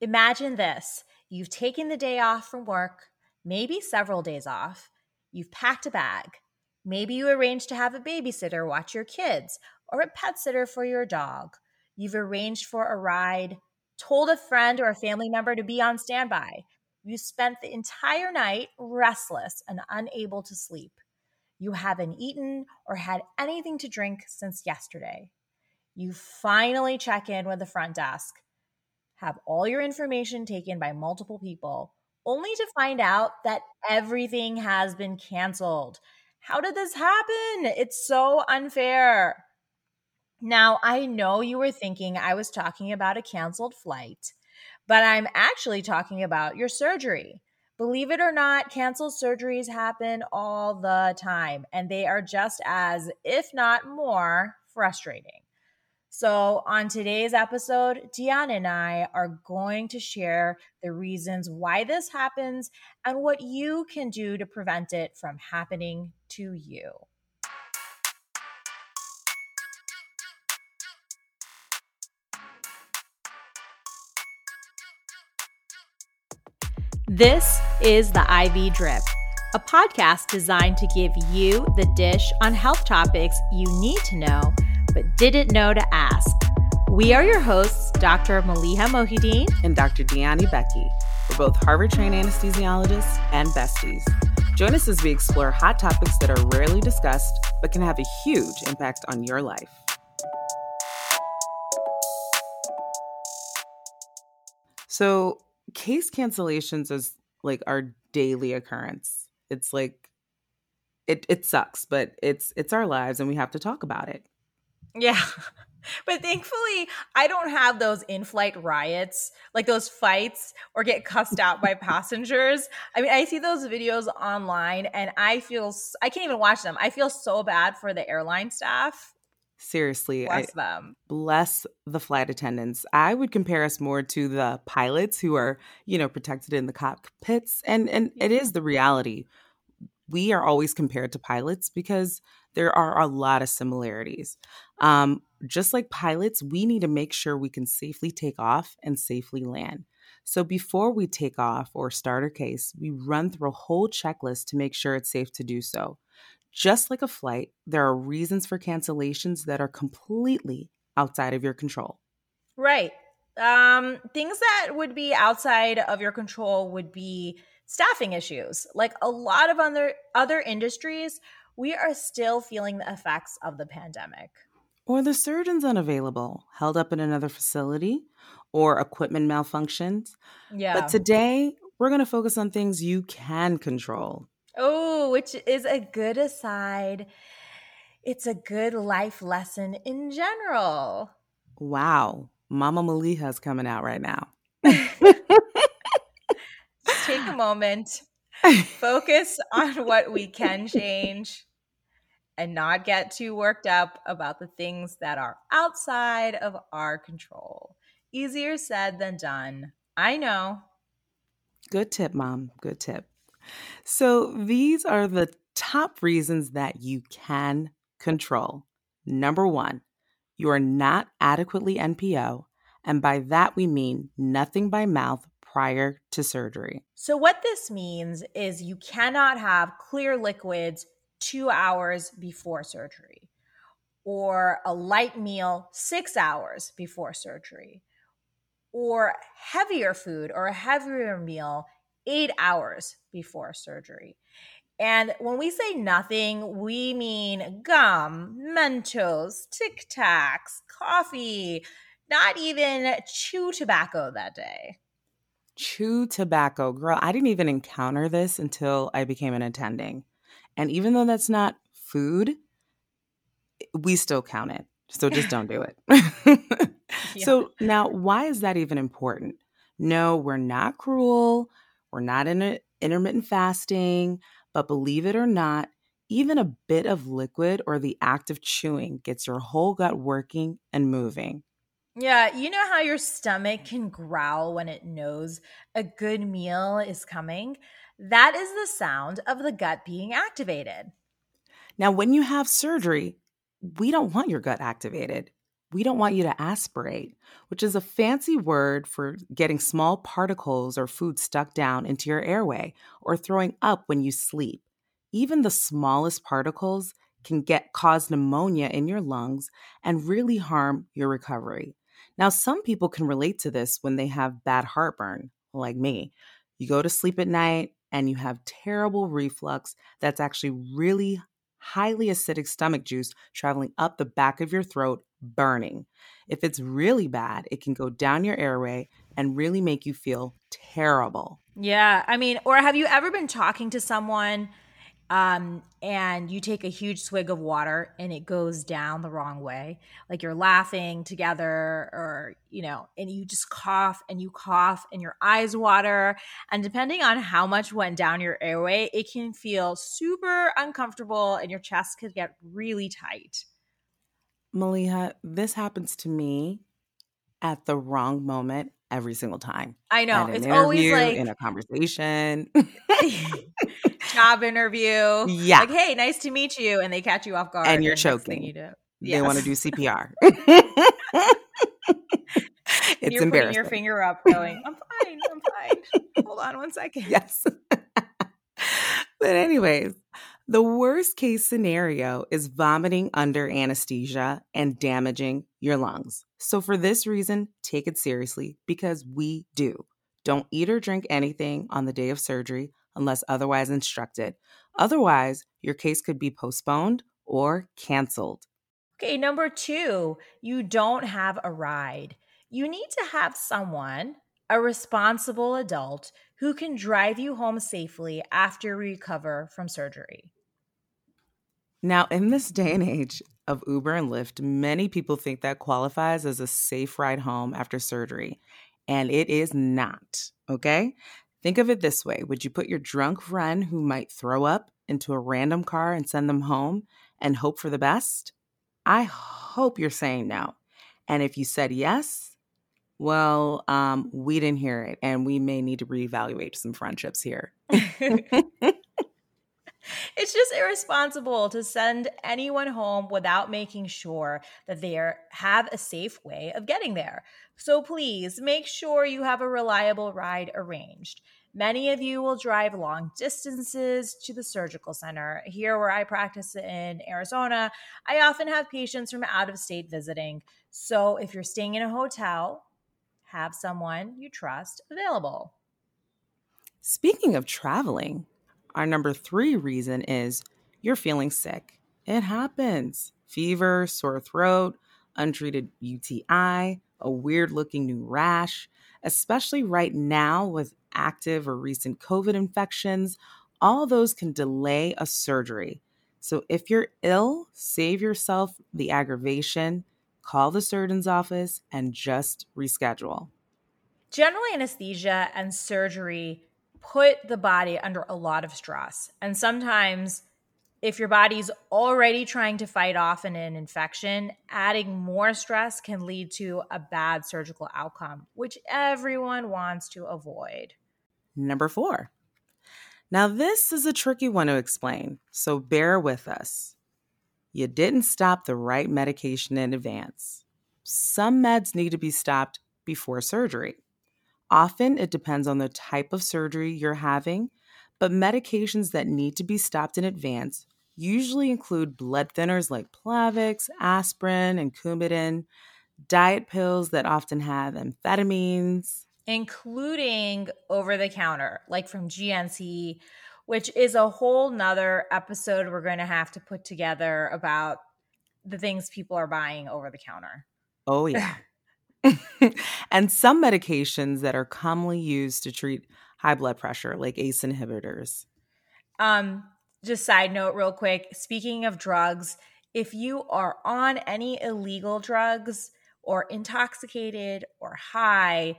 Imagine this you've taken the day off from work, maybe several days off, you've packed a bag. Maybe you arranged to have a babysitter watch your kids or a pet sitter for your dog. You've arranged for a ride, told a friend or a family member to be on standby. You spent the entire night restless and unable to sleep. You haven't eaten or had anything to drink since yesterday. You finally check in with the front desk, have all your information taken by multiple people, only to find out that everything has been canceled. How did this happen? It's so unfair. Now, I know you were thinking I was talking about a canceled flight, but I'm actually talking about your surgery. Believe it or not, canceled surgeries happen all the time, and they are just as, if not more, frustrating. So, on today's episode, Dionne and I are going to share the reasons why this happens and what you can do to prevent it from happening to you. This is the IV Drip, a podcast designed to give you the dish on health topics you need to know but didn't know to ask. We are your hosts, Dr. Maleeha Mohiuddin and Dr. Dionne Ibekie. We're both Harvard trained anesthesiologists and besties. Join us as we explore hot topics that are rarely discussed but can have a huge impact on your life. So, case cancellations is like our daily occurrence. It's like it it sucks, but it's it's our lives and we have to talk about it. Yeah. But thankfully, I don't have those in flight riots, like those fights or get cussed out by passengers. I mean, I see those videos online and I feel, I can't even watch them. I feel so bad for the airline staff. Seriously, bless I, them. Bless the flight attendants. I would compare us more to the pilots who are, you know, protected in the cockpits, and and it is the reality. We are always compared to pilots because there are a lot of similarities. Um, just like pilots, we need to make sure we can safely take off and safely land. So before we take off or start a case, we run through a whole checklist to make sure it's safe to do so. Just like a flight, there are reasons for cancellations that are completely outside of your control. Right. Um, things that would be outside of your control would be staffing issues. Like a lot of other other industries, we are still feeling the effects of the pandemic. Or the surgeon's unavailable, held up in another facility, or equipment malfunctions. Yeah. But today, we're going to focus on things you can control. Oh, which is a good aside. It's a good life lesson in general. Wow. Mama Maleeha's coming out right now. take a moment, focus on what we can change, and not get too worked up about the things that are outside of our control. Easier said than done. I know. Good tip, Mom. Good tip. So, these are the top reasons that you can control. Number one, you are not adequately NPO. And by that, we mean nothing by mouth prior to surgery. So, what this means is you cannot have clear liquids two hours before surgery, or a light meal six hours before surgery, or heavier food or a heavier meal eight hours before surgery. And when we say nothing, we mean gum, Mentos, Tic Tacs, coffee, not even chew tobacco that day. Chew tobacco. Girl, I didn't even encounter this until I became an attending. And even though that's not food, we still count it. So just don't do it. yeah. So now, why is that even important? No, we're not cruel. We're not in a, intermittent fasting. But believe it or not, even a bit of liquid or the act of chewing gets your whole gut working and moving. Yeah, you know how your stomach can growl when it knows a good meal is coming? That is the sound of the gut being activated. Now, when you have surgery, we don't want your gut activated. we don't want you to aspirate, which is a fancy word for getting small particles or food stuck down into your airway or throwing up when you sleep. Even the smallest particles can get cause pneumonia in your lungs and really harm your recovery. Now, some people can relate to this when they have bad heartburn, like me. You go to sleep at night and you have terrible reflux that's actually really highly acidic stomach juice traveling up the back of your throat, burning. If it's really bad, it can go down your airway and really make you feel terrible. Yeah. I mean, or have you ever been talking to someone um, and you take a huge swig of water and it goes down the wrong way. Like you're laughing together, or, you know, and you just cough and you cough and your eyes water. And depending on how much went down your airway, it can feel super uncomfortable and your chest could get really tight. Maleeha, this happens to me at the wrong moment every single time. I know. It's always like in a conversation. job interview. Yeah. Like, hey, nice to meet you. And they catch you off guard. And you're and choking. You do. Yes. They want to do CPR. it's you're embarrassing. putting your finger up, going, I'm fine. I'm fine. Hold on one second. Yes. but, anyways, the worst case scenario is vomiting under anesthesia and damaging your lungs. So, for this reason, take it seriously because we do. Don't eat or drink anything on the day of surgery unless otherwise instructed. Otherwise, your case could be postponed or canceled. Okay, number two, you don't have a ride. You need to have someone, a responsible adult, who can drive you home safely after you recover from surgery. Now, in this day and age of Uber and Lyft, many people think that qualifies as a safe ride home after surgery, and it is not, okay? Think of it this way Would you put your drunk friend who might throw up into a random car and send them home and hope for the best? I hope you're saying no. And if you said yes, well, um, we didn't hear it, and we may need to reevaluate some friendships here. it's just irresponsible to send anyone home without making sure that they are, have a safe way of getting there. So please make sure you have a reliable ride arranged. Many of you will drive long distances to the surgical center. Here, where I practice in Arizona, I often have patients from out of state visiting. So, if you're staying in a hotel, have someone you trust available. Speaking of traveling, our number three reason is you're feeling sick. It happens. Fever, sore throat, untreated UTI, a weird looking new rash, especially right now with active or recent COVID infections. All those can delay a surgery. So if you're ill, save yourself the aggravation, call the surgeon's office, and just reschedule. General anesthesia and surgery put the body under a lot of stress. And sometimes, if your body's already trying to fight off an, an infection, adding more stress can lead to a bad surgical outcome, which everyone wants to avoid. Number four. Now, this is a tricky one to explain, so bear with us. You didn't stop the right medication in advance. Some meds need to be stopped before surgery. Often it depends on the type of surgery you're having, but medications that need to be stopped in advance usually include blood thinners like Plavix, aspirin, and Coumadin, diet pills that often have amphetamines, including over the counter, like from GNC, which is a whole nother episode we're going to have to put together about the things people are buying over the counter. Oh, yeah. and some medications that are commonly used to treat high blood pressure, like ACE inhibitors. Um, just side note, real quick. Speaking of drugs, if you are on any illegal drugs or intoxicated or high,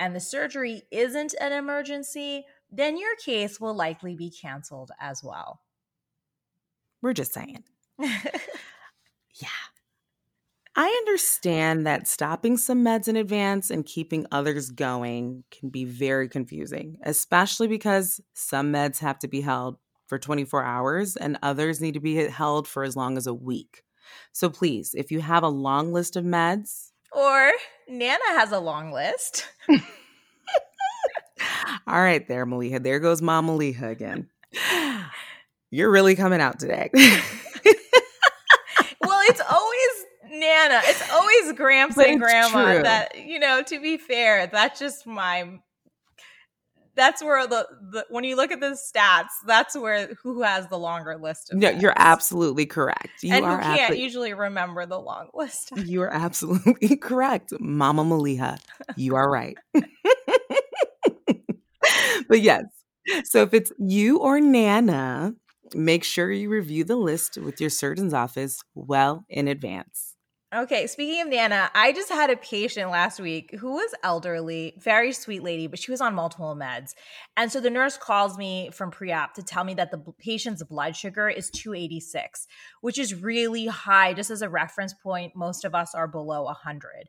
and the surgery isn't an emergency, then your case will likely be canceled as well. We're just saying. yeah. I understand that stopping some meds in advance and keeping others going can be very confusing, especially because some meds have to be held for 24 hours and others need to be held for as long as a week. So please, if you have a long list of meds, or Nana has a long list. All right, there, Maleeha. There goes Mom Maleeha again. You're really coming out today. well, it's always Nana. It's always Gramps and Grandma. True. That you know. To be fair, that's just my. That's where the, the when you look at the stats, that's where who has the longer list. no, you're absolutely correct. You and are can't usually remember the long list. You are absolutely correct, Mama Maleeha. You are right. but yes, so if it's you or Nana, make sure you review the list with your surgeon's office well in advance. Okay, speaking of Nana, I just had a patient last week who was elderly, very sweet lady, but she was on multiple meds. And so the nurse calls me from pre op to tell me that the patient's blood sugar is 286, which is really high. Just as a reference point, most of us are below 100.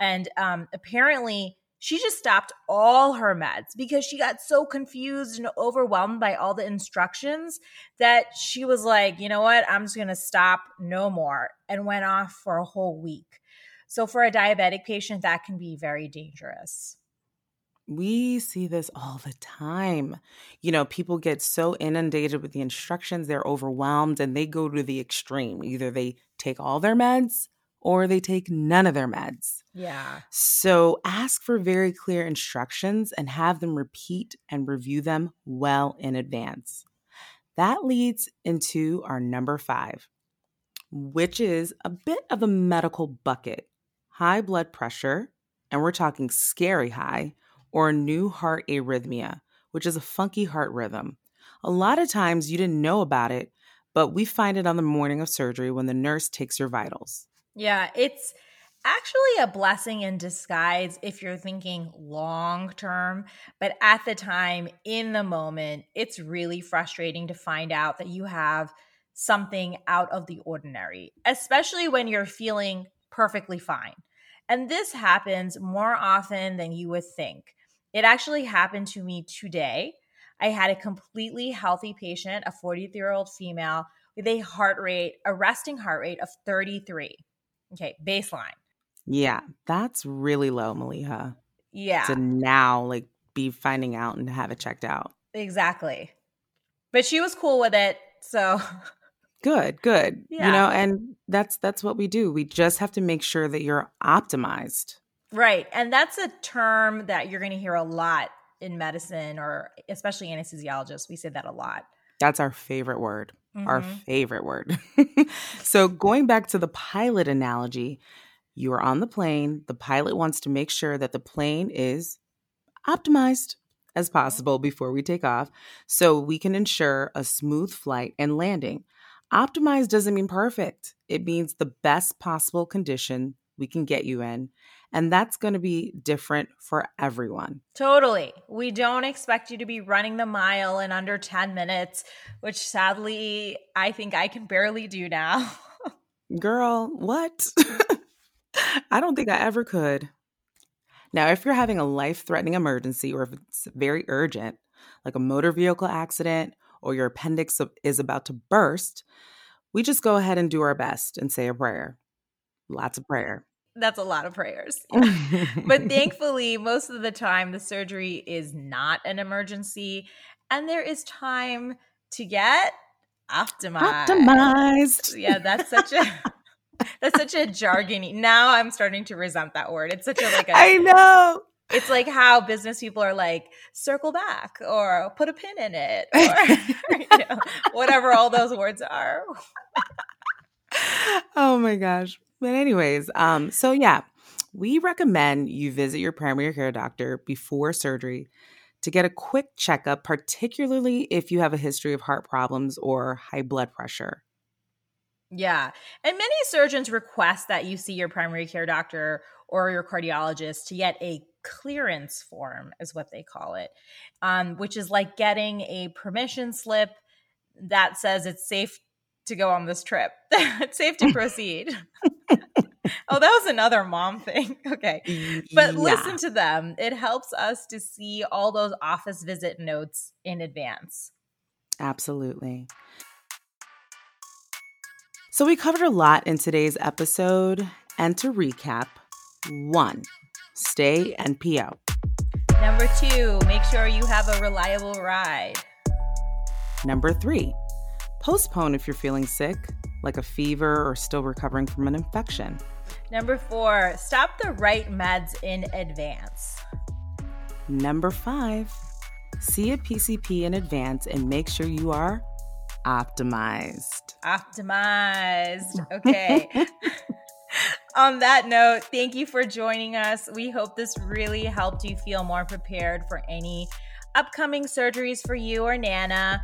And um, apparently, she just stopped all her meds because she got so confused and overwhelmed by all the instructions that she was like, you know what, I'm just going to stop no more and went off for a whole week. So, for a diabetic patient, that can be very dangerous. We see this all the time. You know, people get so inundated with the instructions, they're overwhelmed and they go to the extreme. Either they take all their meds or they take none of their meds. Yeah. So ask for very clear instructions and have them repeat and review them well in advance. That leads into our number five, which is a bit of a medical bucket high blood pressure, and we're talking scary high, or new heart arrhythmia, which is a funky heart rhythm. A lot of times you didn't know about it, but we find it on the morning of surgery when the nurse takes your vitals. Yeah, it's actually a blessing in disguise if you're thinking long term. But at the time, in the moment, it's really frustrating to find out that you have something out of the ordinary, especially when you're feeling perfectly fine. And this happens more often than you would think. It actually happened to me today. I had a completely healthy patient, a 43 year old female, with a heart rate, a resting heart rate of 33. Okay, baseline. Yeah, that's really low, Maleeha. Yeah. To now, like, be finding out and have it checked out. Exactly. But she was cool with it. So good, good. Yeah. You know, and that's that's what we do. We just have to make sure that you're optimized. Right. And that's a term that you're going to hear a lot in medicine or especially anesthesiologists. We say that a lot. That's our favorite word. Mm-hmm. Our favorite word. so, going back to the pilot analogy, you are on the plane. The pilot wants to make sure that the plane is optimized as possible before we take off so we can ensure a smooth flight and landing. Optimized doesn't mean perfect, it means the best possible condition we can get you in and that's going to be different for everyone. Totally. We don't expect you to be running the mile in under 10 minutes, which sadly, I think I can barely do now. Girl, what? I don't think I ever could. Now, if you're having a life threatening emergency or if it's very urgent, like a motor vehicle accident or your appendix is about to burst, we just go ahead and do our best and say a prayer. Lots of prayer that's a lot of prayers. but thankfully, most of the time, the surgery is not an emergency, and there is time to get optimized. Optimized. Yeah, that's such a. That's such a jargony. Now I'm starting to resent that word. It's such a like a I know. It's like how business people are like circle back or put a pin in it or you know, whatever all those words are. oh my gosh. But anyways, um, so yeah, we recommend you visit your primary care doctor before surgery to get a quick checkup, particularly if you have a history of heart problems or high blood pressure. Yeah. And many surgeons request that you see your primary care doctor or your cardiologist to get a clearance form, is what they call it, um, which is like getting a permission slip that says it's safe to go on this trip. it's safe to proceed. oh, that was another mom thing. Okay. But yeah. listen to them. It helps us to see all those office visit notes in advance. Absolutely. So, we covered a lot in today's episode. And to recap, one, stay NPO. Number two, make sure you have a reliable ride. Number three, postpone if you're feeling sick, like a fever or still recovering from an infection. Number four, stop the right meds in advance. Number five, see a PCP in advance and make sure you are optimized. Optimized. Okay. On that note, thank you for joining us. We hope this really helped you feel more prepared for any upcoming surgeries for you or Nana.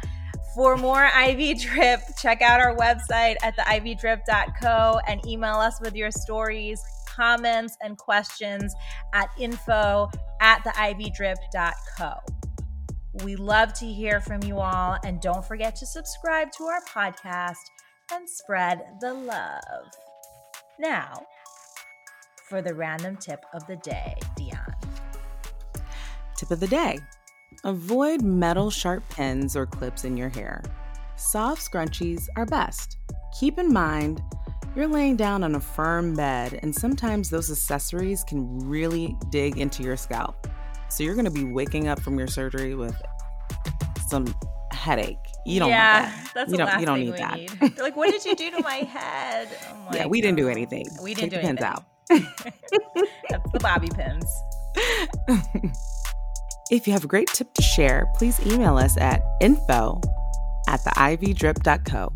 For more IV Drip, check out our website at theivdrip.co and email us with your stories, comments, and questions at info at theivdrip.co. We love to hear from you all, and don't forget to subscribe to our podcast and spread the love. Now, for the random tip of the day, Dionne. Tip of the day avoid metal sharp pins or clips in your hair. Soft scrunchies are best. Keep in mind, you're laying down on a firm bed, and sometimes those accessories can really dig into your scalp. So you're going to be waking up from your surgery with some headache. You don't yeah, want that. that's you the don't, last you don't thing need that. need. They're like, what did you do to my head? Oh I'm yeah, like, we didn't do anything. We didn't the do pins anything. out. That's the bobby pins. If you have a great tip to share, please email us at info at theivdrip.co.